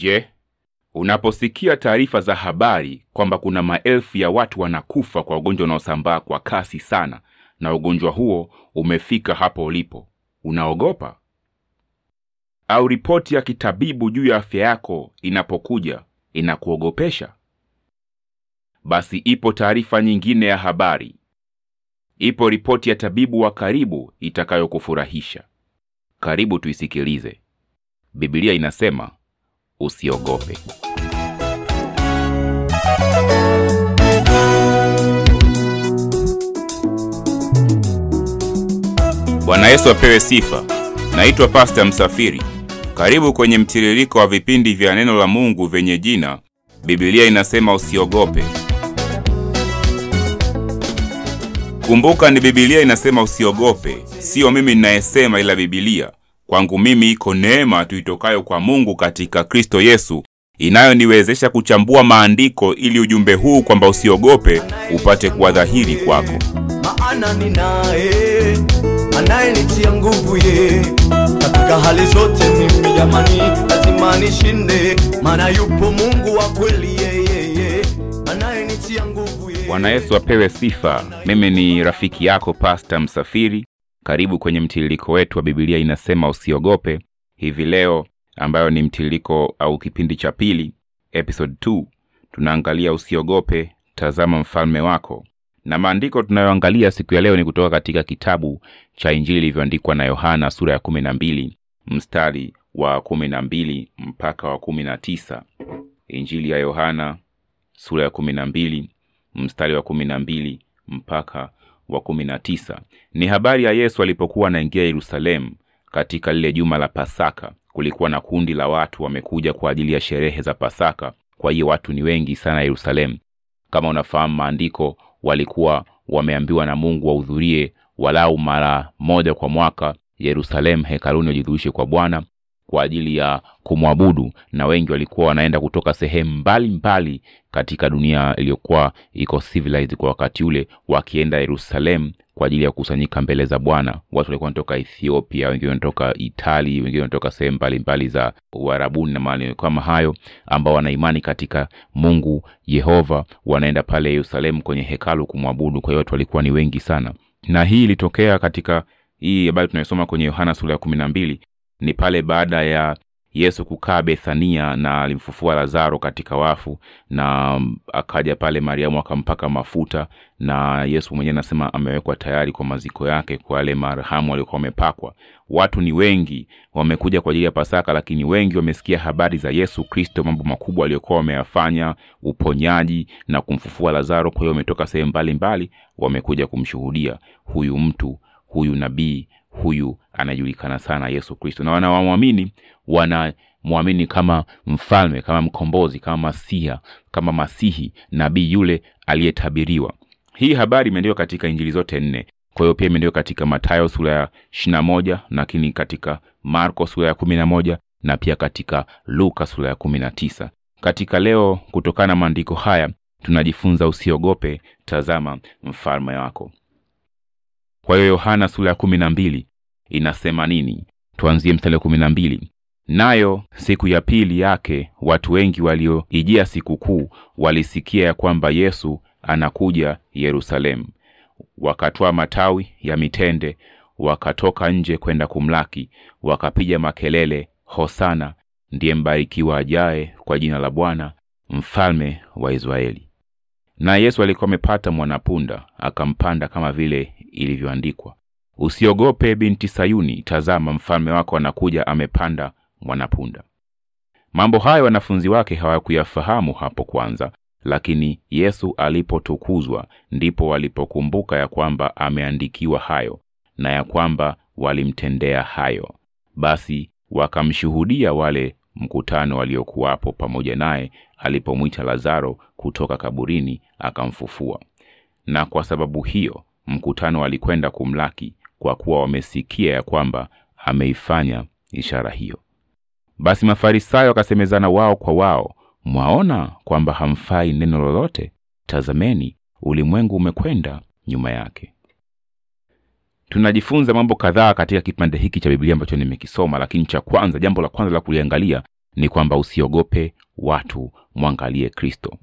Je, unaposikia taarifa za habari kwamba kuna maelfu ya watu wanakufa kwa ugonjwa unaosambaa kwa kasi sana na ugonjwa huo umefika hapo ulipo, unaogopa? Au ripoti ya kitabibu juu ya afya yako inapokuja inakuogopesha? Basi ipo taarifa nyingine ya habari. Ipo ripoti ya tabibu wa karibu itakayokufurahisha. Karibu tuisikilize. Biblia inasema usiogope. Bwana Yesu apewe sifa. Naitwa Pasta Msafiri. Karibu kwenye mtiririko wa vipindi vya neno la Mungu vyenye jina Biblia inasema usiogope. Kumbuka ni Biblia inasema usiogope, siyo mimi ninayesema, ila Biblia. Kwangu mimi iko neema tuitokayo kwa Mungu katika Kristo Yesu inayoniwezesha kuchambua maandiko ili ujumbe huu kwamba usiogope upate kuwa dhahiri kwako. maana ninaye anayenitia nguvu ye katika hali zote. Mimi jamani, lazima nishinde, maana yupo Mungu wa kweli, yeyeye anayenitia nguvu. Bwana Yesu apewe sifa. Mimi ni rafiki yako Pasta Msafiri. Karibu kwenye mtiririko wetu wa Biblia inasema usiogope. Hivi leo ambayo ni mtiririko au kipindi cha pili, episode 2, tunaangalia usiogope, tazama mfalme wako. Na maandiko tunayoangalia siku ya leo ni kutoka katika kitabu cha Injili ilivyoandikwa na Yohana sura ya kumi na mbili mstari wa kumi na mbili mpaka wa kumi na tisa. Injili ya Yohana sura ya kumi na mbili mstari wa kumi na mbili mpaka wa kumi na tisa. Ni habari ya Yesu alipokuwa anaingia Yerusalemu katika lile juma la Pasaka. Kulikuwa na kundi la watu wamekuja kwa ajili ya sherehe za Pasaka. Kwa hiyo watu ni wengi sana Yerusalemu. Kama unafahamu maandiko, walikuwa wameambiwa na Mungu wahudhurie walau mara moja kwa mwaka Yerusalemu, hekaluni, wajidhurishe kwa Bwana kwa ajili ya kumwabudu, na wengi walikuwa wanaenda kutoka sehemu mbalimbali katika dunia iliyokuwa iko civilized kwa wakati ule, wakienda Yerusalemu kwa ajili ya kukusanyika mbele za Bwana. Watu walikuwa wanatoka Ethiopia, wengine wanatoka Itali, wengine wanatoka sehemu mbalimbali za Uarabuni na maeneo kama hayo, ambao wana imani katika Mungu Yehova, wanaenda pale Yerusalemu kwenye hekalu kumwabudu. Kwa hiyo watu walikuwa ni wengi sana, na hii ilitokea katika hii habari tunayosoma kwenye Yohana sura ya kumi na mbili ni pale baada ya Yesu kukaa Bethania na alimfufua Lazaro katika wafu, na mm, akaja pale Mariamu akampaka mafuta, na Yesu mwenyewe anasema amewekwa tayari kwa maziko yake kwa wale marhamu waliokuwa wamepakwa. Watu ni wengi wamekuja kwa ajili ya Pasaka, lakini wengi wamesikia habari za Yesu Kristo, mambo makubwa aliyokuwa wameyafanya, uponyaji na kumfufua Lazaro. Kwa hiyo wametoka sehemu mbalimbali, wamekuja kumshuhudia huyu mtu, huyu nabii huyu anajulikana sana Yesu Kristo, na wanawamwamini wanamwamini kama mfalme, kama mkombozi, kama masiha, kama masihi, nabii yule aliyetabiriwa. Hii habari imeandikwa katika injili zote nne. Kwa hiyo pia imeandikwa katika Mathayo sura ya ishirini na moja lakini katika Marko sura ya kumi na na pia katika Luka sura ya kumi na tisa. Katika leo, kutokana na maandiko haya tunajifunza usiogope, tazama mfalme wako. Kwa hiyo Yohana sura ya kumi na mbili inasema nini? Tuanzie mstari wa kumi na mbili. Nayo siku ya pili yake watu wengi walioijia sikukuu walisikia ya kwamba Yesu anakuja Yerusalemu, wakatwaa matawi ya mitende, wakatoka nje kwenda kumlaki, wakapiga makelele, Hosana, ndiye mbarikiwa ajaye kwa jina la Bwana, mfalme wa Israeli. Na Yesu alikuwa amepata mwanapunda, akampanda kama vile ilivyoandikwa, usiogope binti Sayuni, tazama mfalme wako anakuja, amepanda mwanapunda. Mambo hayo wanafunzi wake hawakuyafahamu hapo kwanza, lakini Yesu alipotukuzwa ndipo walipokumbuka ya kwamba ameandikiwa hayo na ya kwamba walimtendea hayo. Basi wakamshuhudia wale mkutano waliokuwapo pamoja naye alipomwita Lazaro kutoka kaburini akamfufua. Na kwa sababu hiyo mkutano walikwenda kumlaki, kwa kuwa wamesikia ya kwamba ameifanya ishara hiyo. Basi Mafarisayo akasemezana wao kwa wao, mwaona kwamba hamfai neno lolote? Tazameni, ulimwengu umekwenda nyuma yake. Tunajifunza mambo kadhaa katika kipande hiki cha Biblia ambacho nimekisoma, lakini cha kwanza, jambo la kwanza la kuliangalia ni kwamba usiogope watu mwangalie kristo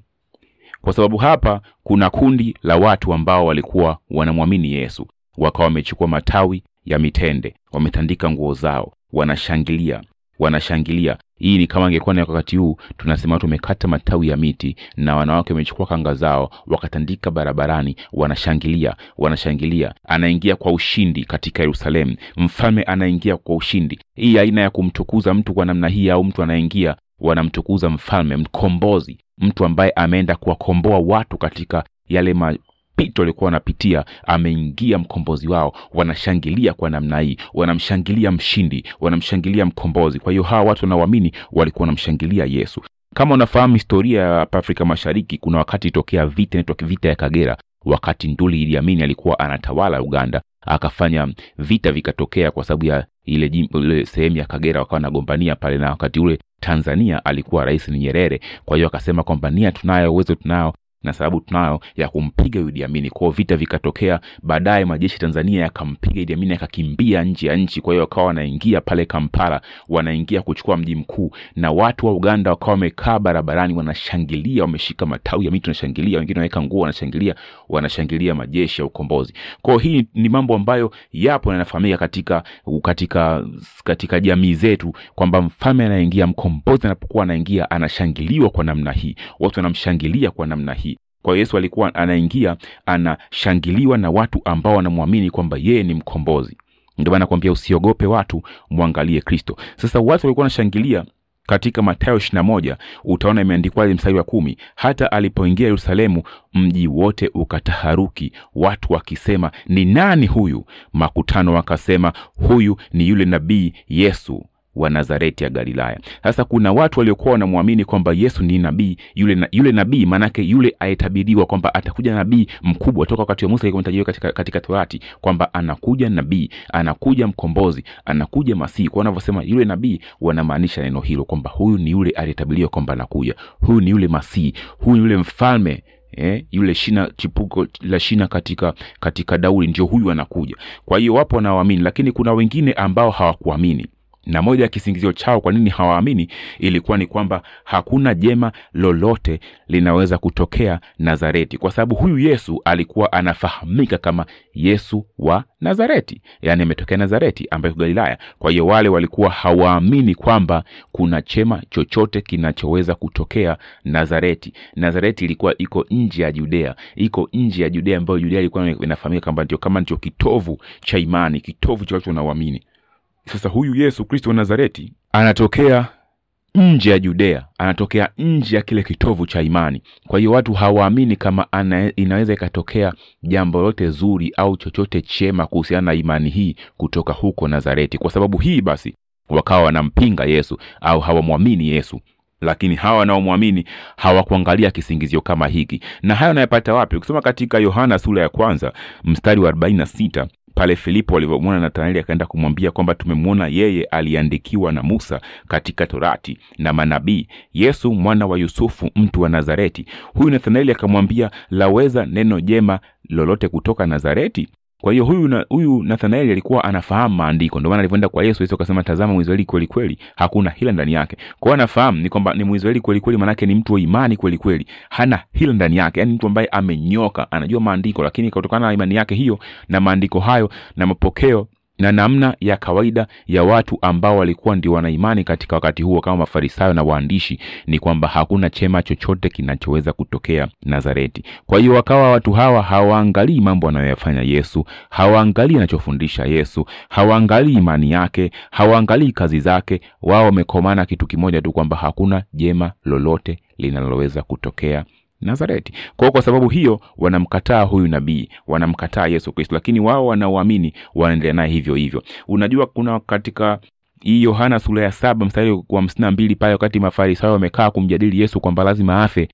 kwa sababu hapa kuna kundi la watu ambao walikuwa wanamwamini yesu. Wakawa wamechukua matawi ya mitende wametandika nguo zao wanashangilia wanashangilia. Hii ni kama ingekuwa na wakati huu tunasema watu wamekata matawi ya miti na wanawake wamechukua kanga zao wakatandika barabarani wanashangilia wanashangilia. Anaingia kwa ushindi katika yerusalemu. Mfalme anaingia kwa ushindi. Hii aina ya kumtukuza mtu kwa namna hii au mtu anaingia wanamtukuza mfalme mkombozi mtu ambaye ameenda kuwakomboa watu katika yale mapito aliokuwa wanapitia ameingia mkombozi wao wanashangilia kwa namna hii wanamshangilia mshindi wanamshangilia mkombozi. Kwa hiyo hawa watu wanaoamini walikuwa wanamshangilia yesu. Kama unafahamu historia ya hapa afrika mashariki kuna wakati itokea vita inaitwa vita ya kagera. Wakati nduli iliamini alikuwa anatawala uganda akafanya vita vikatokea kwa sababu ya ile, jimbo- ile sehemu ya kagera wakawa nagombania pale na wakati ule tanzania alikuwa rais ni nyerere. Kwa hiyo akasema kwamba nia tunayo uwezo tunao na sababu tunayo ya kumpiga Idi Amin. Kwa hiyo vita vikatokea, baadaye majeshi Tanzania yakampiga Idi Amin akakimbia nje ya nchi. Kwa hiyo wakawa wanaingia pale Kampala, wanaingia kuchukua mji mkuu, na watu wa Uganda wakawa wamekaa barabarani wanashangilia, wameshika matawi ya miti wanashangilia, wengine wanaweka nguo wanashangilia, wanashangilia majeshi ya ukombozi. Kwa hiyo hii ni mambo ambayo yapo na yanafahamika katika katika katika jamii zetu kwamba mfalme anaingia, mkombozi anapokuwa anaingia, anashangiliwa kwa namna hii, watu wanamshangilia kwa namna hii. Kwa Yesu alikuwa anaingia, anashangiliwa na watu ambao wanamwamini kwamba yeye ni mkombozi. Ndio maana nakwambia usiogope watu, mwangalie Kristo. Sasa watu walikuwa wanashangilia katika Mathayo 21 utaona imeandikwaje mstari wa kumi, hata alipoingia Yerusalemu mji wote ukataharuki, watu wakisema ni nani huyu? Makutano wakasema huyu ni yule nabii Yesu wa Nazareti ya Galilaya. Sasa kuna watu waliokuwa wanamwamini kwamba Yesu ni nabii yule, na, yule nabii maanake yule ayetabiriwa kwamba atakuja nabii mkubwa toka wakati wa Musa alikuwa katika, katika Torati kwamba anakuja nabii, anakuja mkombozi, anakuja Masihi. Kwa wanavyosema yule nabii, wanamaanisha neno hilo kwamba huyu ni yule aliyetabiriwa kwamba anakuja, huyu ni yule Masihi, huyu ni yule mfalme Eh, yule shina chipuko la shina katika katika Daudi ndio huyu anakuja. Kwa hiyo wapo wanaoamini, lakini kuna wengine ambao hawakuamini na moja ya kisingizio chao kwa nini hawaamini ilikuwa ni kwamba hakuna jema lolote linaweza kutokea Nazareti, kwa sababu huyu Yesu alikuwa anafahamika kama Yesu wa Nazareti, yaani ametokea Nazareti ambayo Galilaya. Kwa hiyo wale walikuwa hawaamini kwamba kuna chema chochote kinachoweza kutokea Nazareti. Nazareti ilikuwa iko nje ya Judea, iko nje ya Judea ambayo Judea ilikuwa inafahamika kama ndio kama ndio kitovu cha imani, kitovu cha watu wanaoamini. Sasa huyu Yesu Kristo wa Nazareti anatokea nje ya Judea, anatokea nje ya kile kitovu cha imani. Kwa hiyo watu hawaamini kama ana, inaweza ikatokea jambo lote zuri au chochote chema kuhusiana na imani hii kutoka huko Nazareti. Kwa sababu hii basi wakawa wanampinga Yesu au hawamwamini Yesu lakini hawa wanaomwamini hawakuangalia kisingizio kama hiki. Na hayo anayapata wapi? Ukisoma katika Yohana sura ya kwanza mstari wa 46 pale Filipo alivyomwona Nathanaeli akaenda kumwambia kwamba tumemwona yeye aliandikiwa na Musa katika Torati na manabii, Yesu mwana wa Yusufu, mtu wa Nazareti. Huyu Nathanaeli akamwambia, laweza neno jema lolote kutoka Nazareti? Kwa hiyo huyu na, huyu Nathanaeli alikuwa anafahamu maandiko, ndio maana alivyoenda kwa Yesu, Yesu akasema, tazama Mwisraeli kweli kweli, hakuna hila ndani yake. Kwa hiyo anafahamu ni kwamba ni Mwisraeli kweli kweli, maanake ni mtu wa imani kweli kweli, hana hila ndani yake, yaani mtu ambaye amenyoka, anajua maandiko, lakini kutokana na imani yake hiyo na maandiko hayo na mapokeo na namna ya kawaida ya watu ambao walikuwa ndio wanaimani katika wakati huo kama Mafarisayo na waandishi, ni kwamba hakuna chema chochote kinachoweza kutokea Nazareti. Kwa hiyo wakawa watu hawa hawaangalii mambo anayoyafanya Yesu, hawaangalii anachofundisha Yesu, hawaangalii imani yake, hawaangalii kazi zake. Wao wamekomana kitu kimoja tu, kwamba hakuna jema lolote linaloweza kutokea Nazareti. Kwa kwa sababu hiyo wanamkataa huyu nabii, wanamkataa Yesu Kristo, lakini wao wanaoamini wanaendelea naye hivyo hivyo. Unajua, kuna katika hii Yohana sura ya saba mstari wa hamsini na mbili pale wakati Mafarisayo wamekaa kumjadili Yesu kwamba lazima afe,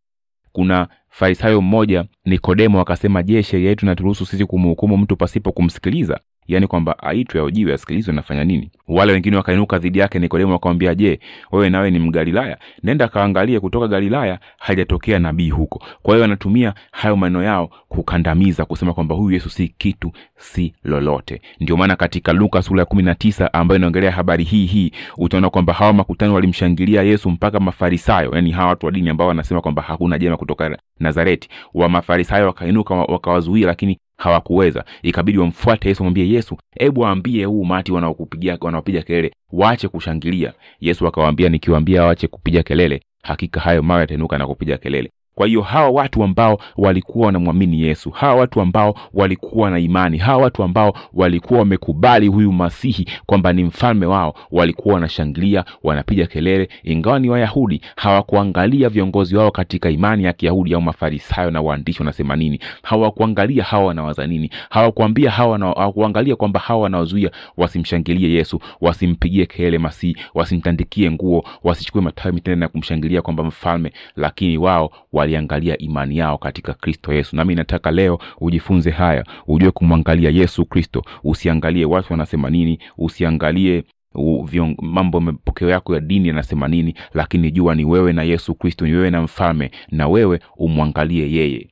kuna Farisayo mmoja Nikodemo akasema, je, sheria yetu inaturuhusu sisi kumhukumu mtu pasipo kumsikiliza? Yaani kwamba aitwe aujiwe asikilizwe anafanya nini. Wale wengine wakainuka dhidi yake nikodemo wakamwambia je wewe nawe ni mgalilaya? Nenda kaangalie kutoka galilaya hajatokea nabii huko. Kwa hiyo wanatumia hayo maneno yao kukandamiza kusema kwamba huyu yesu si kitu si lolote. Ndio maana katika luka sura ya kumi na tisa ambayo inaongelea habari hii hii utaona kwamba hawa makutano walimshangilia yesu mpaka mafarisayo yani hawa watu wa dini ambao wanasema kwamba hakuna jema kutoka nazareti. Wa mafarisayo wakainuka wakawazuia lakini hawakuweza. Ikabidi wamfuate yesu wamwambie yesu hebu waambie huu umati wanaokupigia wanaopiga kelele waache kushangilia. Yesu akawaambia nikiwaambia waache kupiga kelele hakika hayo mawe yatainuka na kupiga kelele kwa hiyo hawa watu ambao walikuwa wanamwamini yesu hawa watu ambao walikuwa na imani hawa watu ambao walikuwa wamekubali huyu masihi kwamba ni mfalme wao walikuwa wanashangilia wanapiga kelele. Ingawa ni wayahudi hawakuangalia viongozi wao katika imani ya kiyahudi au mafarisayo na waandishi wanasema nini. Hawakuangalia hawa wanawaza nini. Hawakuambia hawa hawakuangalia kwamba hawa wanawazuia wasimshangilie yesu wasimpigie kelele masihi wasimtandikie nguo wasichukue matawi mitende na kumshangilia kwamba mfalme lakini wao waliangalia imani yao katika kristo yesu. Nami nataka leo ujifunze haya. Ujue kumwangalia yesu kristo. Usiangalie watu wanasema nini. Usiangalie u, vion, mambo mapokeo yako ya dini yanasema nini. Lakini jua ni wewe na yesu kristo ni wewe na mfalme. Na wewe umwangalie yeye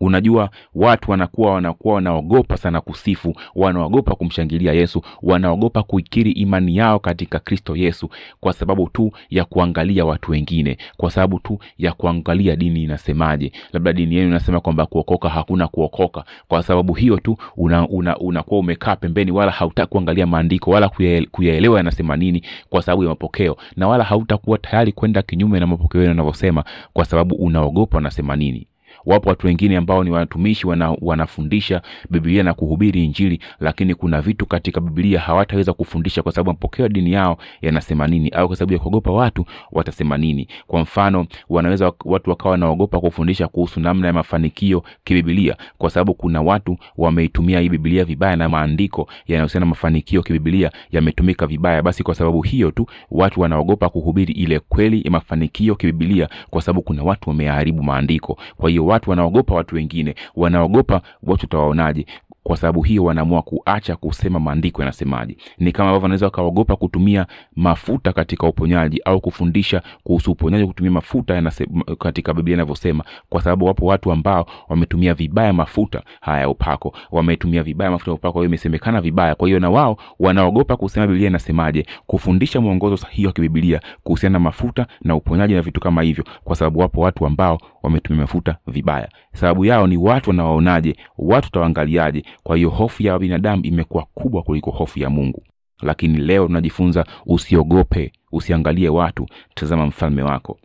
unajua watu wanakuwa wanakuwa wanaogopa sana kusifu wanaogopa kumshangilia yesu wanaogopa kuikiri imani yao katika kristo yesu kwa sababu tu ya kuangalia watu wengine kwa sababu tu ya kuangalia dini inasemaje. Labda dini yenu inasema kwamba kuokoka hakuna kuokoka. Kwa sababu hiyo tu unakuwa una, una umekaa pembeni wala hautaki kuangalia maandiko wala kuyaelewa yanasema nini kwa sababu ya mapokeo. Na wala hautakuwa tayari kwenda kinyume na mapokeo yenu yanavyosema kwa sababu unaogopa wanasema nini wapo watu wengine ambao ni watumishi wana, wanafundisha biblia na kuhubiri injili lakini kuna vitu katika biblia hawataweza kufundisha kwa sababu mapokeo ya dini yao yanasema nini au kwa sababu ya kuogopa watu watasema nini. Kwa mfano wanaweza watu wakawa wanaogopa kufundisha kuhusu namna ya mafanikio kibibilia kwa sababu kuna watu wameitumia hii biblia vibaya na maandiko yanayohusiana na mafanikio kibibilia yametumika vibaya. Basi kwa sababu hiyo tu watu wanaogopa kuhubiri ile kweli ya mafanikio kibibilia kwa sababu kuna watu wameharibu maandiko. Kwa hiyo watu wanaogopa watu wengine wanaogopa watu utawaonaje kwa sababu hiyo wanaamua kuacha kusema maandiko yanasemaje. Ni kama ambavyo wanaweza wakaogopa kutumia mafuta katika uponyaji au kufundisha kuhusu uponyaji kutumia mafuta yanasema, katika biblia inavyosema. Kwa sababu wapo watu ambao wametumia vibaya mafuta haya ya upako. Wametumia vibaya mafuta ya upako hiyo imesemekana vibaya. Kwa hiyo na wao wanaogopa kusema biblia inasemaje. Kufundisha mwongozo sahihi wa kibibilia kuhusiana na mafuta na uponyaji na vitu kama hivyo. Kwa sababu wapo watu ambao wametumia mafuta vibaya. Sababu yao ni watu wanawaonaje? Watu watawaangaliaje kwa hiyo hofu ya binadamu imekuwa kubwa kuliko hofu ya mungu. Lakini leo tunajifunza usiogope usiangalie watu tazama mfalme wako.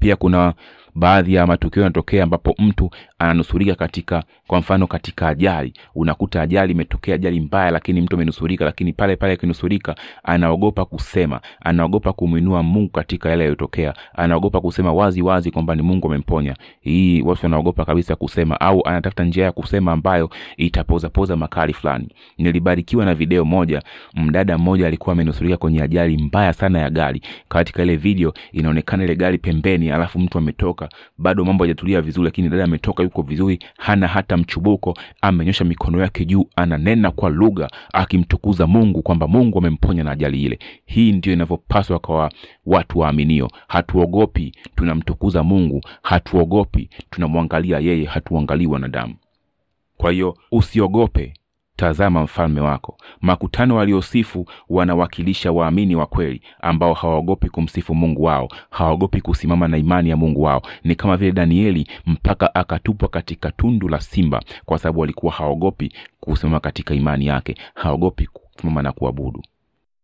Pia kuna baadhi ya matukio yanatokea ambapo mtu ananusurika katika kwa mfano katika ajali. Unakuta ajali imetokea ajali mbaya lakini mtu amenusurika lakini pale pale akinusurika anaogopa kusema. Anaogopa kumwinua mungu katika yale yaliyotokea. Anaogopa kusema wazi wazi kwamba ni mungu amemponya. Hii watu wanaogopa kabisa kusema au anatafuta njia ya kusema ambayo itapozapoza makali fulani. Nilibarikiwa na video moja. Mdada mmoja alikuwa amenusurika kwenye ajali mbaya sana ya gari. Katika ile video inaonekana ile gari pembeni alafu mtu ametoka bado mambo hajatulia vizuri lakini dada ametoka yuko vizuri hana hata mchubuko amenyosha mikono yake juu ananena kwa lugha akimtukuza mungu kwamba mungu amemponya na ajali ile. Hii ndio inavyopaswa kwa watu waaminio. Hatuogopi tunamtukuza mungu. Hatuogopi tunamwangalia yeye hatuangalii wanadamu. Kwa hiyo usiogope tazama mfalme wako. Makutano waliosifu wanawakilisha waamini wa kweli ambao hawaogopi kumsifu mungu wao hawaogopi kusimama na imani ya mungu wao. Ni kama vile danieli mpaka akatupwa katika tundu la simba kwa sababu walikuwa hawaogopi kusimama katika imani yake hawaogopi kusimama na kuabudu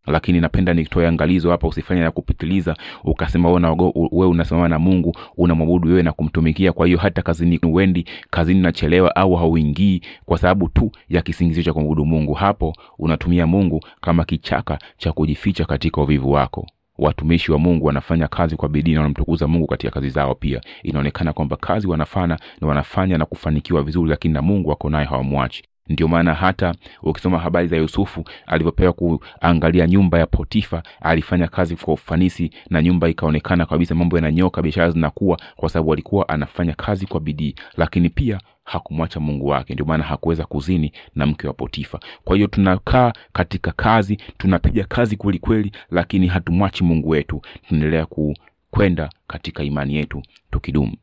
lakini napenda nitoe angalizo hapa usifanye na kupitiliza ukasema wewe unasimama na mungu unamwabudu wewe na kumtumikia. Kwa hiyo hata kazini uendi kazini nachelewa au hauingii kwa sababu tu ya kisingizio cha kumwabudu mungu. Hapo unatumia mungu kama kichaka cha kujificha katika uvivu wako. Watumishi wa mungu wanafanya kazi kwa bidii na wanamtukuza mungu katika kazi zao pia. Inaonekana kwamba kazi wanafana na wanafanya na kufanikiwa vizuri lakini na mungu wako naye hawamwachi ndio maana hata ukisoma habari za yusufu alivyopewa kuangalia nyumba ya potifa alifanya kazi kwa ufanisi na nyumba ikaonekana kabisa mambo yananyoka biashara zinakuwa kwa sababu alikuwa anafanya kazi kwa bidii lakini pia hakumwacha mungu wake. Ndio maana hakuweza kuzini na mke wa potifa. Kwa hiyo tunakaa katika kazi tunapiga kazi kweli kweli lakini hatumwachi mungu wetu. Tunaendelea ku kwenda katika imani yetu tukidumu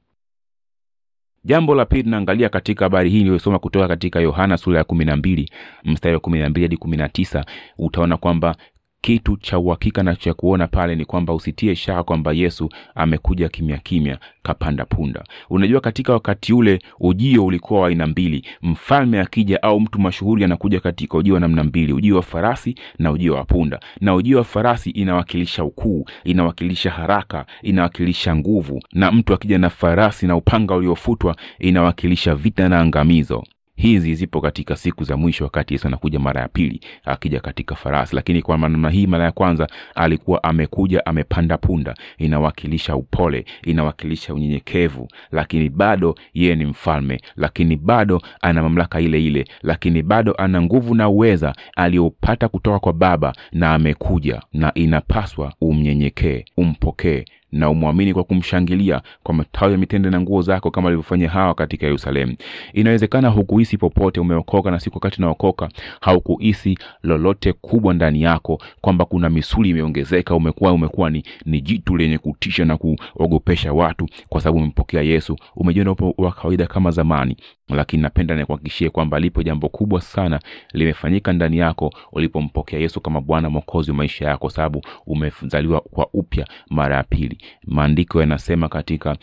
jambo la pili tunaangalia katika habari hii iliyosoma kutoka katika yohana sura ya kumi na mbili mstari wa kumi na mbili hadi kumi na tisa utaona kwamba kitu cha uhakika na cha kuona pale ni kwamba usitie shaka kwamba yesu amekuja kimya kimya kapanda punda. Unajua katika wakati ule ujio ulikuwa wa aina mbili. Mfalme akija au mtu mashuhuri anakuja katika ujio wa namna mbili ujio wa farasi na ujio wa punda. Na ujio wa farasi inawakilisha ukuu inawakilisha haraka inawakilisha nguvu. Na mtu akija na farasi na upanga uliofutwa inawakilisha vita na angamizo hizi zipo katika siku za mwisho wakati yesu anakuja mara ya pili akija katika farasi. Lakini kwa namna hii mara ya kwanza alikuwa amekuja amepanda punda. Inawakilisha upole inawakilisha unyenyekevu. Lakini bado yeye ni mfalme. Lakini bado ana mamlaka ile ile. Lakini bado ana nguvu na uweza aliyopata kutoka kwa baba na amekuja. Na inapaswa umnyenyekee umpokee na umwamini kwa kumshangilia kwa matawi ya mitende na nguo zako kama alivyofanya hawa katika yerusalemu. Inawezekana hukuhisi popote umeokoka na siku wakati unaokoka haukuhisi lolote kubwa ndani yako kwamba kuna misuli imeongezeka umekuwa umekuwa ni, ni jitu lenye kutisha na kuogopesha watu kwa sababu umempokea yesu. Umejiona upo wa kawaida kama zamani lakini napenda nikuhakikishie kwamba lipo jambo kubwa sana limefanyika ndani yako ulipompokea yesu kama bwana mwokozi wa maisha yako sababu umezaliwa kwa upya mara ya pili maandiko yanasema katika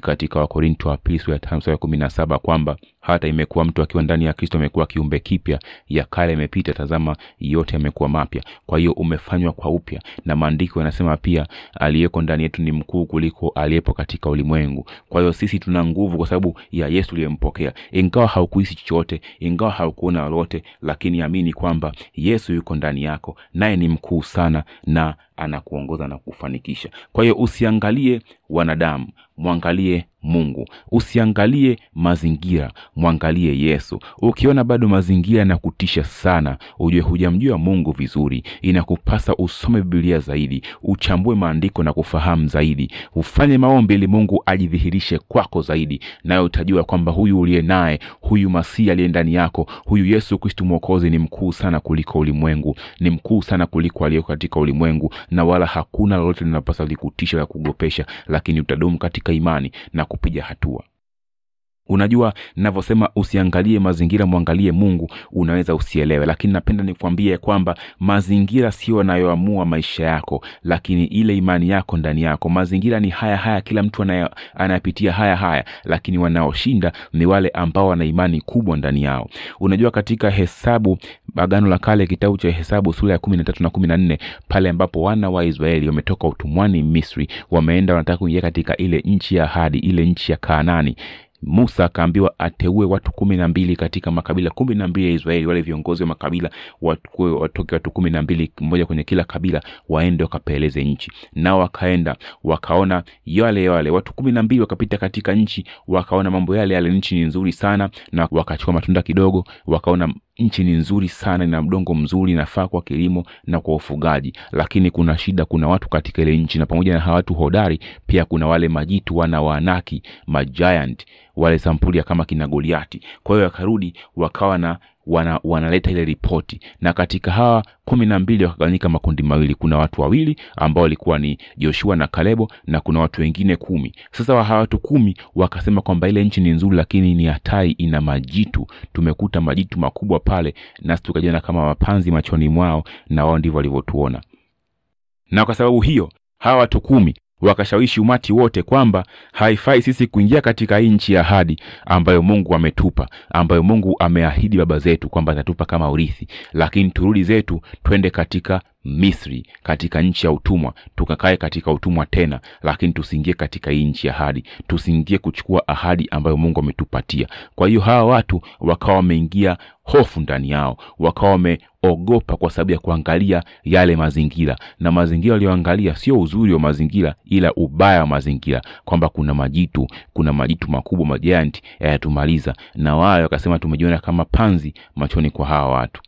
katika wakorinto wa pili sura ya tano ya kumi na saba kwamba hata imekuwa mtu akiwa ndani ya kristo amekuwa kiumbe kipya ya kale imepita tazama yote yamekuwa mapya. Kwa hiyo umefanywa kwa upya. Na maandiko yanasema pia aliyeko ndani yetu ni mkuu kuliko aliyepo katika ulimwengu. Kwa hiyo sisi tuna nguvu kwa sababu ya yesu uliyempokea ingawa haukuhisi chochote ingawa haukuona lolote lakini amini kwamba yesu yuko ndani yako naye ni mkuu sana na anakuongoza na kufanikisha. Kwa hiyo usiangalie wanadamu mwangalie mungu. Usiangalie mazingira mwangalie yesu. Ukiona bado mazingira yanakutisha sana ujue hujamjua mungu vizuri. Inakupasa usome bibilia zaidi uchambue maandiko na kufahamu zaidi. Ufanye maombi ili mungu ajidhihirishe kwako zaidi naye utajua kwamba huyu uliye naye huyu masihi aliye ndani yako huyu yesu kristu mwokozi ni mkuu sana kuliko ulimwengu ni mkuu sana kuliko aliyeko katika ulimwengu na wala hakuna lolote linapasa likutisha la kugopesha lakini utadumu katika imani na kupiga hatua unajua navyosema usiangalie mazingira mwangalie mungu unaweza usielewe. Lakini napenda nikwambie kwamba mazingira sio yanayoamua maisha yako lakini ile imani yako ndani yako. Mazingira ni haya haya kila mtu anayapitia haya haya lakini wanaoshinda ni wale ambao wana imani kubwa ndani yao. Unajua katika hesabu agano la kale kitabu cha hesabu sura ya kumi na tatu na kumi na nne pale ambapo wana wa israeli wametoka utumwani misri wameenda wanataka kuingia katika ile nchi ya ahadi ile nchi ya kaanani musa akaambiwa ateue watu kumi na mbili katika makabila. Kumi na mbili ya israeli wale viongozi wa makabila watoke watu kumi na mbili mmoja kwenye kila kabila waende wakapeleze nchi. Nao wakaenda wakaona yale yale. Watu kumi na mbili wakapita katika nchi wakaona mambo yale yale. Nchi ni nzuri sana na wakachukua matunda kidogo wakaona nchi ni nzuri sana ina mdongo mzuri inafaa kwa kilimo na kwa ufugaji. Lakini kuna shida kuna watu katika ile nchi na pamoja na hawa watu hodari pia kuna wale majitu wana waanaki majiant wale sampuli ya kama kina goliati. Kwa hiyo wakarudi wakawa na wana, wanaleta ile ripoti. Na katika hawa kumi na mbili wakagawanyika makundi mawili. Kuna watu wawili ambao walikuwa ni joshua na kalebo na kuna watu wengine kumi. Sasa wa hawa watu kumi wakasema kwamba ile nchi ni nzuri lakini ni hatari ina majitu. Tumekuta majitu makubwa pale nasi tukajiona kama mapanzi machoni mwao na wao ndivyo walivyotuona. Na kwa sababu hiyo hawa watu kumi wakashawishi umati wote kwamba haifai sisi kuingia katika hii nchi ya ahadi ambayo mungu ametupa ambayo mungu ameahidi baba zetu kwamba atatupa kama urithi. Lakini turudi zetu twende katika misri katika nchi ya utumwa tukakae katika utumwa tena lakini tusiingie katika hii nchi ya ahadi. Tusiingie kuchukua ahadi ambayo mungu ametupatia. Kwa hiyo hawa watu wakawa wameingia hofu ndani yao wakawa waliogopa kwa sababu ya kuangalia yale mazingira. Na mazingira walioangalia sio uzuri wa mazingira ila ubaya wa mazingira. Kwamba kuna majitu kuna majitu makubwa majanti yayatumaliza na wale wakasema tumejiona kama panzi machoni kwa hawa watu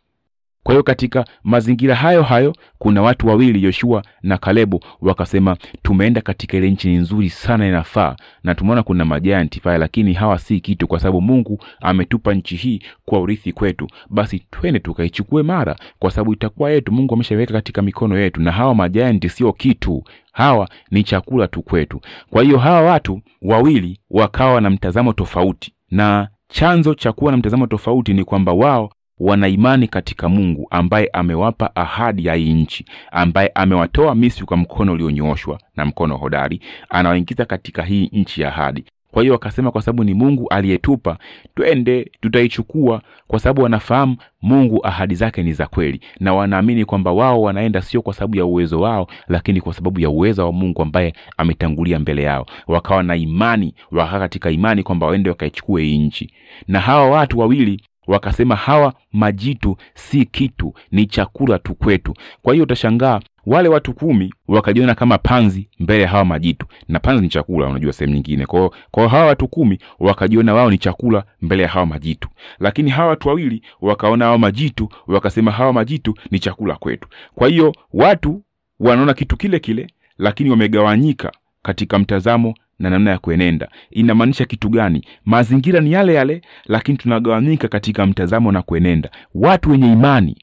kwa hiyo katika mazingira hayo hayo kuna watu wawili Yoshua na Kalebu wakasema tumeenda katika ile nchi nzuri sana inafaa, na tumeona kuna majanti pale, lakini hawa si kitu, kwa sababu Mungu ametupa nchi hii kwa urithi kwetu. Basi twende tukaichukue mara, kwa sababu itakuwa yetu. Mungu ameshaweka katika mikono yetu, na hawa majanti sio kitu, hawa ni chakula tu kwetu. Kwa hiyo hawa watu wawili wakawa na mtazamo tofauti, na chanzo cha kuwa na mtazamo tofauti ni kwamba wao wana imani katika Mungu ambaye amewapa ahadi ya hii nchi, ambaye amewatoa Misri kwa mkono ulionyooshwa na mkono hodari, anawaingiza katika hii nchi ya ahadi. Kwa hiyo wakasema, kwa sababu ni Mungu aliyetupa, twende tutaichukua, kwa sababu wanafahamu Mungu ahadi zake ni za kweli, na wanaamini kwamba wao wanaenda sio kwa sababu ya uwezo wao, lakini kwa sababu ya uwezo wa Mungu ambaye ametangulia mbele yao. Wakawa na imani, wakaa katika imani kwamba waende wakaichukue hii nchi, na hawa watu wawili wakasema hawa majitu si kitu, ni chakula tu kwetu. Kwa hiyo utashangaa wale watu kumi wakajiona kama panzi mbele ya hawa majitu, na panzi ni chakula, unajua sehemu nyingine. Kwa hiyo hawa watu kumi wakajiona wao ni chakula mbele ya hawa majitu, lakini hawa watu wawili wakaona hawa majitu, wakasema hawa majitu ni chakula kwetu. Kwa hiyo watu wanaona kitu kile kile, lakini wamegawanyika katika mtazamo na namna ya kuenenda. Inamaanisha kitu gani? Mazingira ni yale yale, lakini tunagawanyika katika mtazamo na kuenenda. Watu wenye imani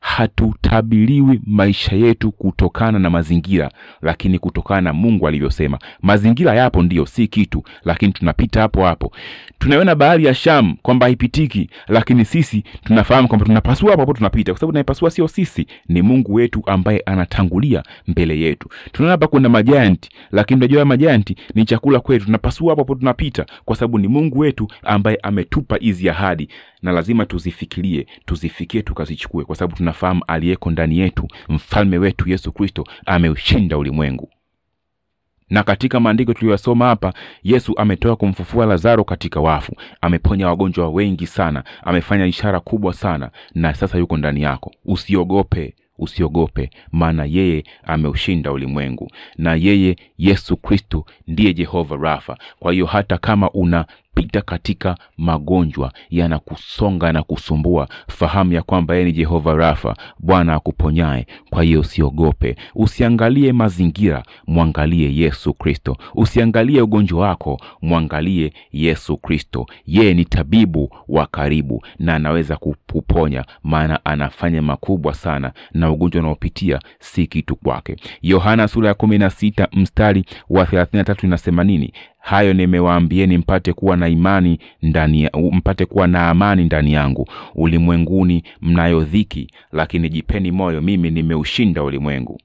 hatutabiliwi maisha yetu kutokana na mazingira, lakini kutokana na Mungu alivyosema. Mazingira yapo ndiyo, si kitu, lakini tunapita hapo hapo. Tunaiona bahari ya Shamu kwamba haipitiki, lakini sisi tunafahamu kwamba tunapasua hapo hapo, tunapita, kwa sababu tunaipasua sio sisi, ni Mungu wetu ambaye anatangulia mbele yetu. Tunaona hapa kuna majanti, lakini unajua majanti ni chakula kwetu, tunapasua hapo hapo, tunapita, kwa sababu ni Mungu wetu ambaye ametupa hizi ahadi, na lazima tuzifikirie, tuzifikie, tukazichukue, kwa sababu tunafahamu aliyeko ndani yetu, mfalme wetu Yesu Kristo ameushinda ulimwengu na katika maandiko tuliyosoma hapa, Yesu ametoka kumfufua Lazaro katika wafu, ameponya wagonjwa wengi sana, amefanya ishara kubwa sana, na sasa yuko ndani yako. Usiogope, usiogope, maana yeye ameushinda ulimwengu, na yeye Yesu Kristo ndiye Jehova Rafa. Kwa hiyo hata kama una pita katika magonjwa yanakusonga na kusumbua, fahamu ya kwamba yeye ni Jehova Rafa, Bwana akuponyaye. Kwa hiyo usiogope, usiangalie mazingira, mwangalie Yesu Kristo. Usiangalie ugonjwa wako, mwangalie Yesu Kristo. Yeye ni tabibu wa karibu na anaweza kuponya, maana anafanya makubwa sana, na ugonjwa unaopitia si kitu kwake. Yohana sura ya kumi na sita mstari wa thelathini na tatu inasema nini? Hayo nimewaambieni mpate kuwa na imani ndani, mpate kuwa na amani ndani yangu. Ulimwenguni mnayo dhiki, lakini jipeni moyo, mimi nimeushinda ulimwengu.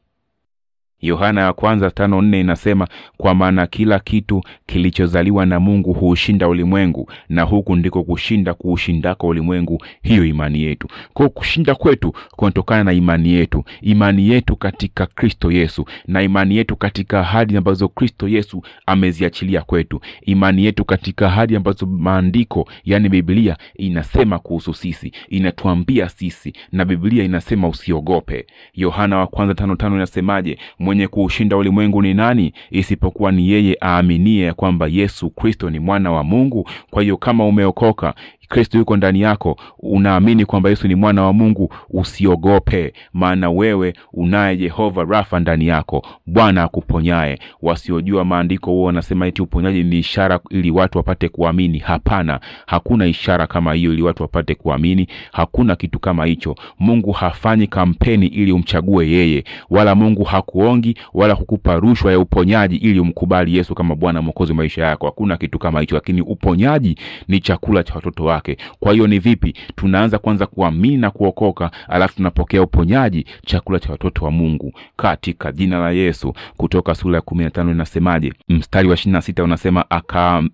Yohana ya kwanza tano nne inasema kwa maana kila kitu kilichozaliwa na Mungu huushinda ulimwengu, na huku ndiko kushinda kuushindako ulimwengu, hiyo imani yetu. Kwa kushinda kwetu kunatokana na imani yetu, imani yetu katika Kristo Yesu, na imani yetu katika ahadi ambazo Kristo Yesu ameziachilia kwetu, imani yetu katika ahadi ambazo maandiko, yani Biblia inasema kuhusu sisi, inatuambia sisi, na Biblia inasema usiogope. Yohana wa kwanza tano tano inasemaje? Mwenye kuushinda ulimwengu ni nani isipokuwa ni yeye aaminie kwamba Yesu Kristo ni mwana wa Mungu. Kwa hiyo kama umeokoka Kristo yuko ndani yako, unaamini kwamba Yesu ni mwana wa Mungu, usiogope, maana wewe unaye Jehova Rafa ndani yako, Bwana akuponyaye. Wasiojua maandiko huo wanasema eti uponyaji ni ishara ili watu wapate kuamini. Hapana, hakuna ishara kama hiyo ili watu wapate kuamini. Hakuna kitu kama hicho. Mungu hafanyi kampeni ili umchague yeye, wala Mungu hakuongi wala kukupa rushwa ya uponyaji ili umkubali Yesu kama Bwana Mwokozi maisha yako. Hakuna kitu kama hicho, lakini uponyaji ni chakula cha watoto wake. Kwa hiyo ni vipi tunaanza kwanza kuamini na kuokoka, alafu tunapokea uponyaji, chakula cha watoto wa Mungu katika jina la Yesu. Kutoka sura ya kumi na tano inasemaje? Mstari wa ishirini na sita unasema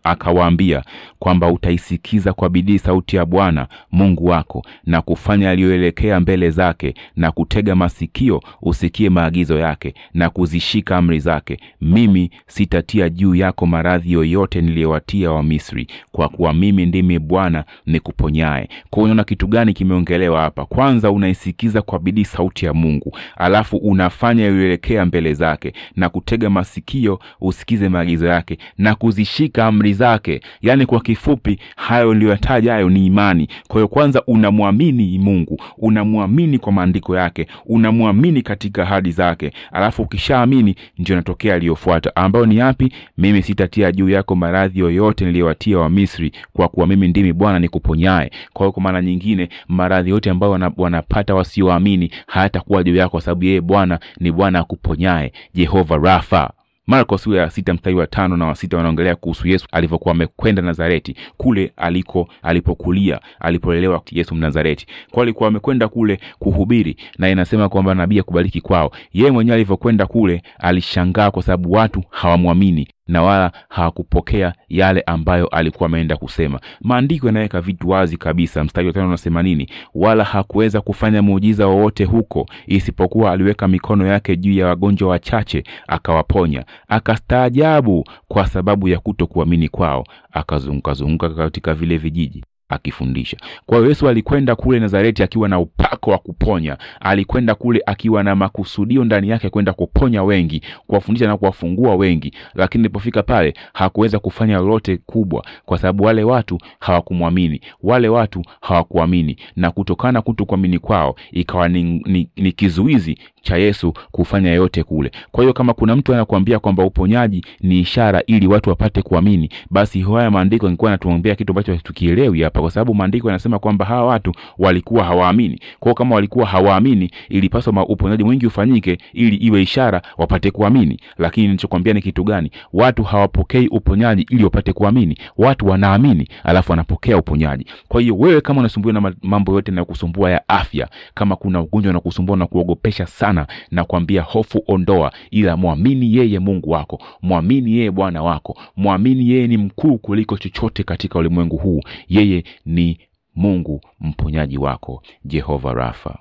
akawaambia kwamba utaisikiza kwa bidii sauti ya Bwana Mungu wako na kufanya yaliyoelekea mbele zake na kutega masikio usikie maagizo yake na kuzishika amri zake. Mimi sitatia juu yako maradhi yoyote niliyowatia wa Misri, kwa kuwa mimi ndimi Bwana nikuponyaye kwa unaona kitu gani kimeongelewa hapa? Kwanza unaisikiza kwa bidii sauti ya mungu. Alafu unafanya iliyoelekea mbele zake na kutega masikio usikize maagizo yake na kuzishika amri zake. Yaani kwa kifupi hayo niliyoyataja hayo ni imani. Kwa hiyo kwanza unamwamini mungu unamwamini kwa maandiko yake unamwamini katika ahadi zake. Alafu ukishaamini ndio natokea aliyofuata ambayo ni yapi? Mimi sitatia juu yako maradhi yoyote niliyowatia wa misri kwa kuwa mimi ndimi bwana nikuponyaye kwa hiyo kwa maana nyingine maradhi yote ambayo wanapata wasioamini hayatakuwa juu yako kwa sababu yeye bwana ni bwana akuponyaye jehova rafa marko sura ya sita mstari wa tano na wa sita wanaongelea kuhusu yesu alivyokuwa amekwenda nazareti kule aliko alipokulia alipolelewa yesu mnazareti. Kwa alikuwa amekwenda kule kuhubiri na inasema kwamba nabii akubariki kwao. Yeye mwenyewe alivyokwenda kule alishangaa kwa sababu watu hawamwamini na wala hawakupokea yale ambayo alikuwa ameenda kusema. Maandiko yanaweka vitu wazi kabisa. Mstari wa tano unasema nini? Wala hakuweza kufanya muujiza wowote huko isipokuwa aliweka mikono yake juu ya wagonjwa wachache akawaponya. Akastaajabu kwa sababu ya kuto kuamini kwao akazungukazunguka katika vile vijiji akifundisha. Kwa hiyo yesu alikwenda kule nazareti akiwa na upako wa kuponya. Alikwenda kule akiwa na makusudio ndani yake kwenda kuponya wengi kuwafundisha na kuwafungua wengi. Lakini alipofika pale hakuweza kufanya lolote kubwa kwa sababu wale watu hawakumwamini. Wale watu hawakuamini. Na kutokana kutokuamini kwao ikawa ni, ni, ni kizuizi cha yesu kufanya yote kule. Kwa hiyo kama kuna mtu anakuambia kwamba uponyaji ni ishara ili watu wapate kuamini basi haya maandiko yangekuwa yanatuambia kitu ambacho tukielewi hapa kwa sababu maandiko yanasema kwamba hawa watu walikuwa hawaamini. Kwao kama walikuwa hawaamini ilipaswa uponyaji mwingi ufanyike ili iwe ishara wapate kuamini. Lakini nilichokwambia ni kitu gani? Watu hawapokei uponyaji ili wapate kuamini. Watu wanaamini alafu wanapokea uponyaji. Kwa hiyo wewe kama unasumbuliwa na mambo yote yanayokusumbua ya afya kama kuna ugonjwa unakusumbua na kuogopesha sana na kuambia hofu ondoa ila mwamini yeye mungu wako mwamini yeye bwana wako mwamini yeye ni mkuu kuliko chochote katika ulimwengu huu. Yeye ni mungu mponyaji wako jehova rafa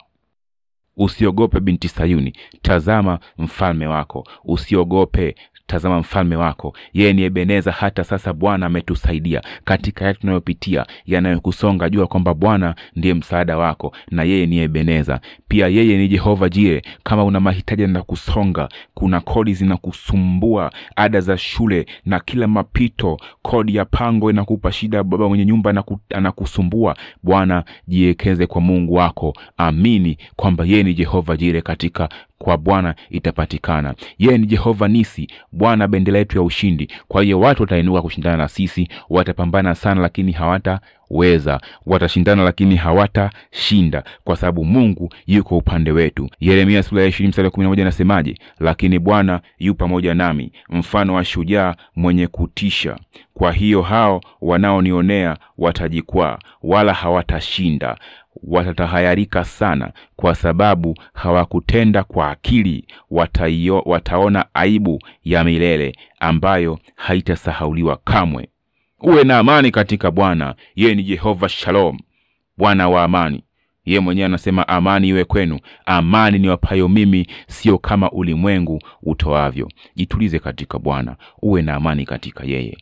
usiogope binti sayuni tazama mfalme wako. Usiogope tazama mfalme wako. Yeye ni ebeneza hata sasa bwana ametusaidia. Katika yale tunayopitia yanayokusonga jua kwamba bwana ndiye msaada wako na yeye ni ebeneza. Pia yeye ni jehova jire kama una mahitaji yanakusonga kuna kodi zinakusumbua ada za shule na kila mapito kodi ya pango inakupa shida baba mwenye nyumba anakusumbua. Bwana jiekeze kwa mungu wako. Amini kwamba yeye ni jehova jire katika kwa bwana itapatikana. Yeye ni jehova nisi bwana bendera yetu ya ushindi. Kwa hiyo watu watainuka kushindana na sisi watapambana sana lakini hawataweza. Watashindana lakini hawatashinda kwa sababu mungu yuko upande wetu. Yeremia sura ya ishirini mstari kumi na lakini bwana yu pamoja nami mfano wa shujaa mwenye kutisha. Kwa hiyo hao wanaonionea watajikwaa wala hawatashinda watatahayarika sana kwa sababu hawakutenda kwa akili wataio, wataona aibu ya milele ambayo haitasahauliwa kamwe. Uwe na amani katika bwana yeye ni jehova shalom bwana wa amani. Yeye mwenyewe anasema amani iwe kwenu amani ni wapayo mimi sio kama ulimwengu utoavyo. Jitulize katika bwana uwe na amani katika yeye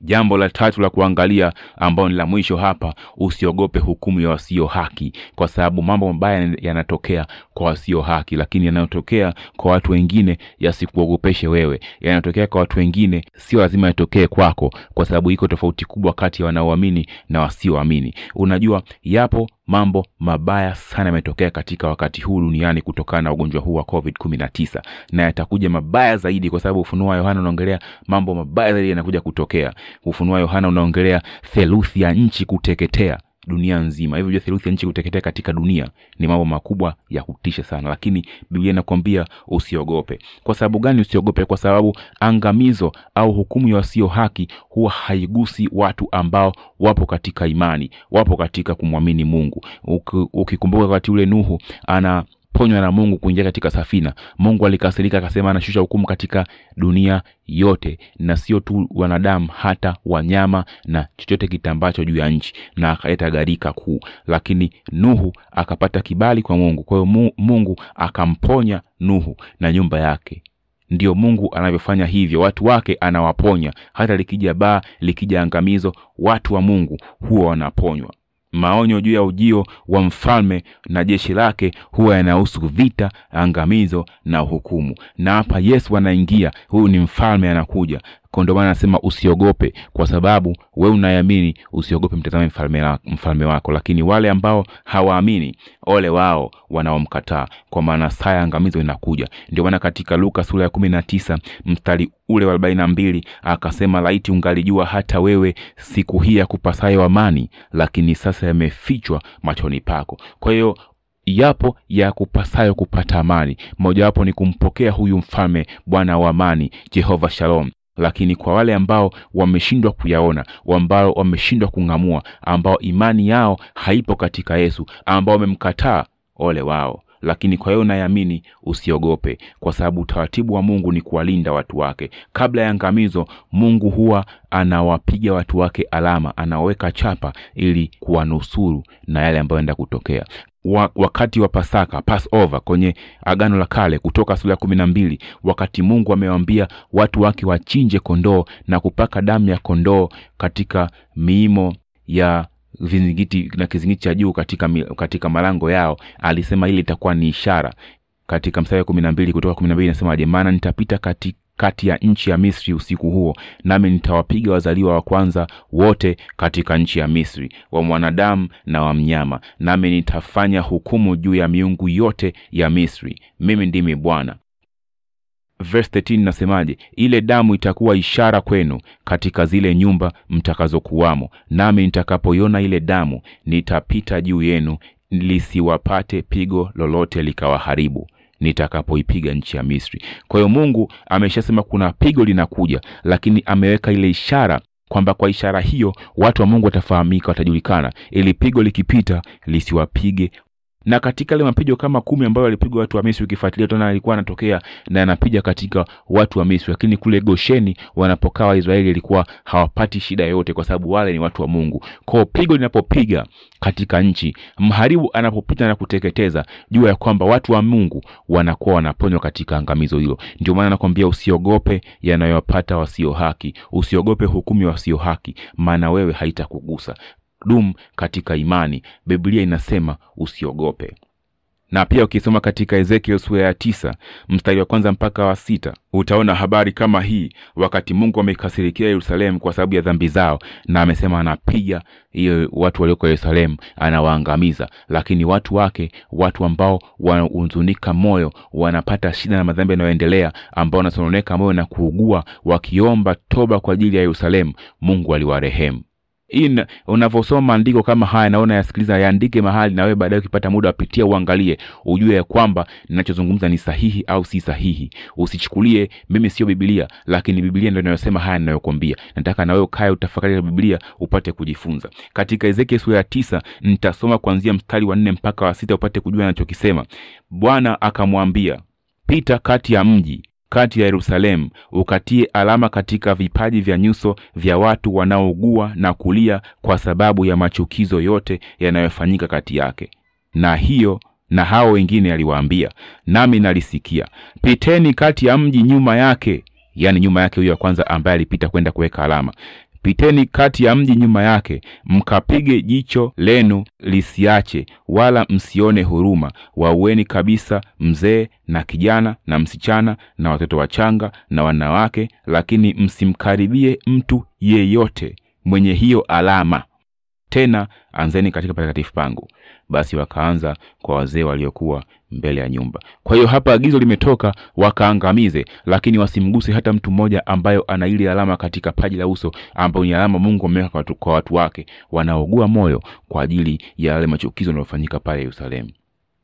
jambo la tatu la kuangalia ambao ni la mwisho hapa usiogope hukumu ya wasio haki kwa sababu mambo mabaya yanatokea kwa wasio haki lakini yanayotokea kwa watu wengine yasikuogopeshe wewe. Yanayotokea kwa watu wengine sio lazima yatokee kwako kwa sababu iko tofauti kubwa kati ya wanaoamini na wasioamini. Unajua yapo mambo mabaya sana yametokea katika wakati huu duniani kutokana na ugonjwa huu wa covid 19 na yatakuja mabaya zaidi kwa sababu ufunuo wa yohana unaongelea mambo mabaya zaidi yanakuja kutokea. Ufunuo wa yohana unaongelea theluthi ya nchi kuteketea dunia nzima. Hivyo jua theluthi ya nchi kuteketea katika dunia ni mambo makubwa ya kutisha sana. Lakini biblia inakwambia usiogope. Kwa sababu gani usiogope? Kwa sababu angamizo au hukumu ya wasio haki huwa haigusi watu ambao wapo katika imani wapo katika kumwamini mungu. Ukikumbuka wakati ule nuhu ana ponywa na mungu kuingia katika safina. Mungu alikasirika akasema anashusha hukumu katika dunia yote na sio tu wanadamu hata wanyama na chochote kitambacho juu ya nchi na akaleta gharika kuu. Lakini nuhu akapata kibali kwa mungu. Kwa hiyo mungu akamponya nuhu na nyumba yake. Ndio mungu anavyofanya hivyo. Watu wake anawaponya. Hata likija baa likija angamizo watu wa mungu huwa wanaponywa maonyo juu ya ujio wa mfalme na jeshi lake huwa yanahusu vita angamizo na hukumu. Na hapa yesu anaingia huyu ni mfalme anakuja Kwa ndio maana anasema usiogope kwa sababu we unayeamini usiogope mtazame mfalme, mfalme wako. Lakini wale ambao hawaamini ole wao wanaomkataa. Kwa maana saa ya angamizo inakuja. Ndio maana katika luka sura ya kumi na tisa mstari ule wa arobaini na mbili akasema laiti ungalijua hata wewe siku hii ya kupasayo amani lakini sasa yamefichwa machoni pako. Kwa hiyo yapo ya kupasayo kupata amani. Mojawapo ni kumpokea huyu mfalme bwana wa amani jehova shalom lakini kwa wale ambao wameshindwa kuyaona ambao wameshindwa kung'amua ambao imani yao haipo katika yesu ambao wamemkataa ole wao. Lakini kwa hiyo unayeamini usiogope kwa sababu utaratibu wa mungu ni kuwalinda watu wake. Kabla ya angamizo mungu huwa anawapiga watu wake alama anaweka chapa ili kuwanusuru na yale ambayo enda kutokea wa, wakati wa pasaka passover kwenye agano la kale kutoka sura ya kumi na mbili wakati mungu amewaambia watu wake wachinje kondoo na kupaka damu ya kondoo katika miimo ya vizingiti na kizingiti cha juu katika, katika malango yao alisema hili itakuwa ni ishara. Katika mstari wa kumi na mbili kutoka kumi na mbili inasemaje? Maana nitapita kati kati ya nchi ya misri usiku huo nami nitawapiga wazaliwa wa kwanza wote katika nchi ya misri wa mwanadamu na wa mnyama. Nami nitafanya hukumu juu ya miungu yote ya misri. Mimi ndimi bwana. Verse 13 nasemaje ile damu itakuwa ishara kwenu katika zile nyumba mtakazokuwamo. Nami nitakapoiona ile damu nitapita juu yenu lisiwapate pigo lolote likawaharibu nitakapoipiga nchi ya misri. Kwa hiyo mungu ameshasema kuna pigo linakuja lakini ameweka ile ishara kwamba kwa ishara hiyo watu wa mungu watafahamika watajulikana. Ili pigo likipita lisiwapige na katika ile mapigo kama kumi ambayo walipigwa watu wa misri ukifuatilia utaona alikuwa anatokea na anapiga katika watu wa misri. Lakini kule gosheni wanapokaa waisraeli ilikuwa hawapati shida yoyote kwa sababu wale ni watu wa mungu. Kwa pigo linapopiga katika nchi mharibu anapopita na kuteketeza jua ya kwamba watu wa mungu wanakuwa wanaponywa katika angamizo hilo. Ndio maana nakwambia usiogope yanayowapata wasio haki. Usiogope hukumu ya wasio haki maana wewe haitakugusa dum katika imani. Biblia inasema usiogope. Na pia ukisoma katika ezekiel sura ya tisa mstari wa kwanza mpaka wa sita utaona habari kama hii. Wakati mungu amekasirikia yerusalemu kwa sababu ya dhambi zao na amesema anapiga hiyo watu walioko yerusalemu anawaangamiza. Lakini watu wake watu ambao wanahuzunika moyo wanapata shida na madhambi yanayoendelea ambao wanasononeka moyo na kuugua wakiomba toba kwa ajili ya yerusalemu mungu aliwarehemu na- unavyosoma maandiko kama haya naona yasikiliza yaandike mahali na wewe baadaye ukipata muda wapitia uangalie ujue ya kwamba ninachozungumza ni sahihi au si sahihi. Usichukulie mimi sio bibilia lakini Biblia ndio inayosema haya ninayokwambia nataka na wewe ukae utafakari ya Biblia upate kujifunza. Katika ezekiel sura ya tisa nitasoma kuanzia mstari wa nne mpaka wa sita upate kujua anachokisema bwana akamwambia pita kati ya mji kati ya yerusalemu ukatie alama katika vipaji vya nyuso vya watu wanaougua na kulia kwa sababu ya machukizo yote yanayofanyika kati yake. Na hiyo na hao wengine aliwaambia nami nalisikia. Piteni kati ya mji nyuma yake yaani nyuma yake huyo wa kwanza ambaye alipita kwenda kuweka alama piteni kati ya mji nyuma yake mkapige jicho lenu lisiache wala msione huruma. Waueni kabisa mzee na kijana na msichana na watoto wachanga na wanawake lakini msimkaribie mtu yeyote mwenye hiyo alama tena anzeni katika patakatifu pangu. Basi wakaanza kwa wazee waliokuwa mbele ya nyumba. Kwa hiyo hapa agizo limetoka wakaangamize lakini wasimguse hata mtu mmoja ambayo ana ile alama katika paji la uso ambayo ni alama mungu ameweka kwa watu, wake wanaogua moyo kwa ajili ya yale machukizo yanayofanyika pale yerusalemu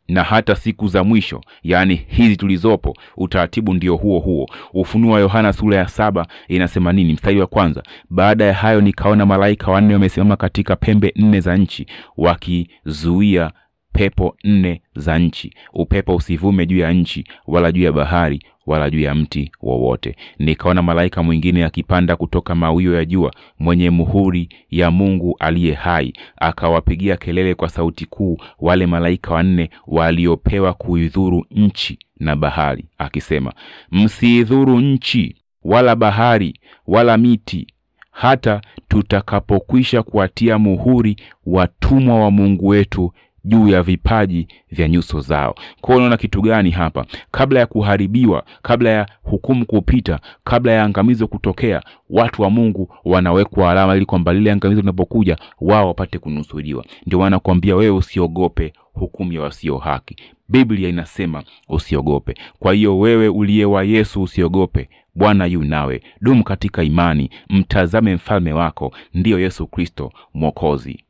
na hata siku za mwisho yaani hizi tulizopo utaratibu ndio huo huo. Ufunuo wa yohana sura ya saba inasema nini? Mstari wa kwanza baada ya hayo nikaona malaika wanne wamesimama katika pembe nne za nchi wakizuia pepo nne za nchi. Upepo usivume juu ya nchi wala juu ya bahari wala juu ya mti wowote. Nikaona malaika mwingine akipanda kutoka mawio ya jua mwenye muhuri ya mungu aliye hai akawapigia kelele kwa sauti kuu wale malaika wanne waliopewa kuidhuru nchi na bahari akisema msiidhuru nchi wala bahari wala miti hata tutakapokwisha kuwatia muhuri watumwa wa mungu wetu juu ya vipaji vya nyuso zao. Kwao unaona kitu gani hapa? Kabla ya kuharibiwa kabla ya hukumu kupita kabla ya angamizo kutokea watu wa mungu wanawekwa alama ili kwamba lile angamizo linapokuja wao wapate kunusuriwa ndio maana kuambia wewe usiogope hukumu ya wasio haki. Biblia inasema usiogope. Kwa hiyo wewe uliye wa yesu usiogope. Bwana yu nawe. Dumu katika imani. Mtazame mfalme wako. Ndiyo yesu kristo mwokozi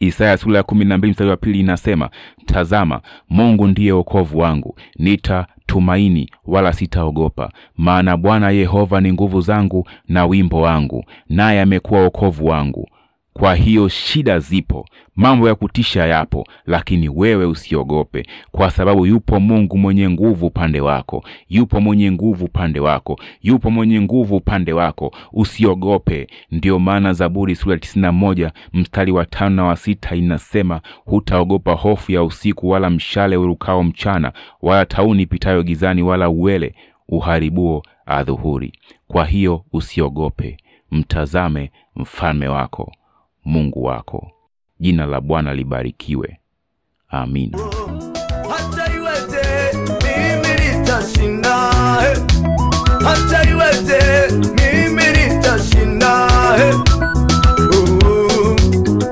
isaya sura ya kumi na mbili mstari wa pili inasema tazama mungu ndiye wokovu wangu nitatumaini wala sitaogopa. Maana bwana yehova ni nguvu zangu na wimbo wangu naye amekuwa wokovu wangu kwa hiyo shida zipo mambo ya kutisha yapo lakini wewe usiogope kwa sababu yupo mungu mwenye nguvu upande wako yupo mwenye nguvu upande wako yupo mwenye nguvu upande wako. Usiogope. Ndiyo maana zaburi sura tisini moja mstari wa tano na wa sita inasema hutaogopa hofu ya usiku wala mshale urukao mchana wala tauni pitayo gizani wala uwele uharibuo adhuhuri. Kwa hiyo usiogope. Mtazame mfalme wako mungu wako. Jina la bwana libarikiwe. Amina hata iwete mimi nitashinda hata iwete mimi nitashinda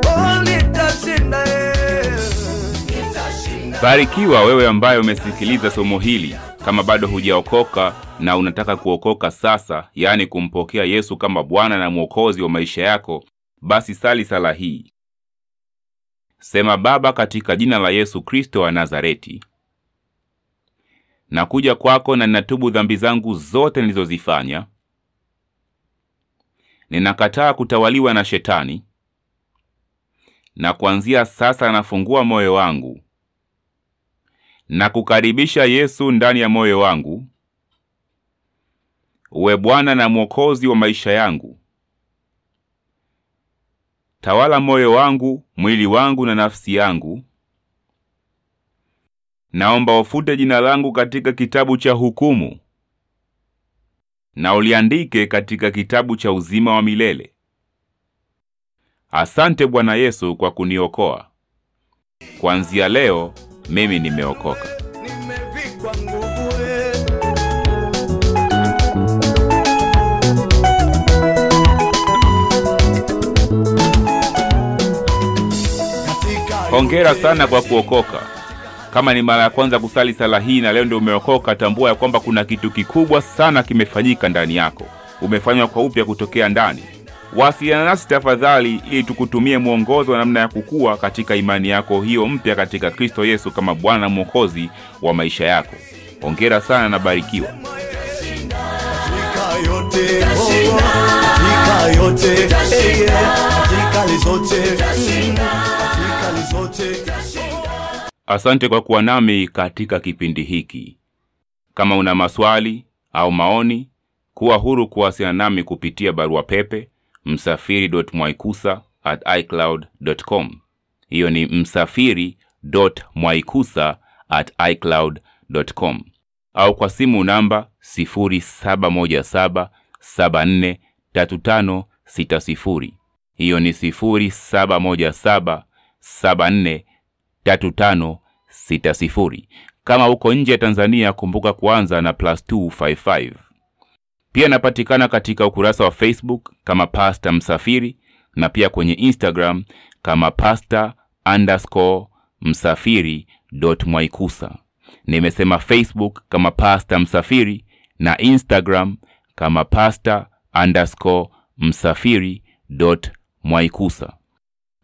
oh. Nitashinda. barikiwa wewe ambaye umesikiliza somo hili. Kama bado hujaokoka na unataka kuokoka sasa yaani kumpokea yesu kama bwana na mwokozi wa maisha yako basi sali sala hii. Sema baba katika jina la yesu kristo wa nazareti nakuja kwako na ninatubu dhambi zangu zote nilizozifanya. Ninakataa kutawaliwa na shetani na kuanzia sasa nafungua moyo wangu na kukaribisha yesu ndani ya moyo wangu. Uwe bwana na mwokozi wa maisha yangu tawala moyo wangu mwili wangu na nafsi yangu. Naomba ufute jina langu katika kitabu cha hukumu na uliandike katika kitabu cha uzima wa milele. Asante bwana yesu kwa kuniokoa. Kuanzia leo mimi nimeokoka hongera sana kwa kuokoka kama ni mara ya kwanza kusali sala hii na leo ndio umeokoka tambua ya kwamba kuna kitu kikubwa sana kimefanyika ndani yako umefanywa kwa upya kutokea ndani wasiliana nasi tafadhali ili tukutumie mwongozo wa namna ya kukua katika imani yako hiyo mpya katika kristo yesu kama bwana na mwokozi wa maisha yako hongera sana na barikiwa yote oh, katika yote. Asante kwa kuwa nami katika kipindi hiki. Kama una maswali au maoni kuwa huru kuwasiliana nami kupitia barua pepe msafiri.mwaikusa at icloud.com hiyo ni msafiri mwaikusa at icloud.com au kwa simu namba 0717743560 hiyo ni 0717743560 kama uko nje ya tanzania kumbuka kuanza na plus 255 pia napatikana katika ukurasa wa facebook kama pasta msafiri na pia kwenye instagram kama pasta underscore msafiri mwaikusa. Nimesema facebook kama pasta msafiri na instagram kama pasta underscore msafiri mwaikusa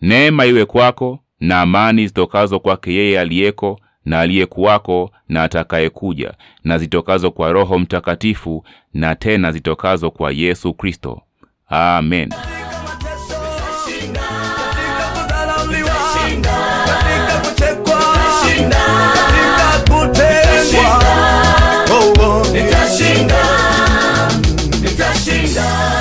Neema iwe kwako na amani zitokazo kwake yeye aliyeko na aliyekuwako na atakayekuja, na zitokazo kwa Roho Mtakatifu, na tena zitokazo kwa Yesu Kristo. Amen. Nitashinda, nitashinda.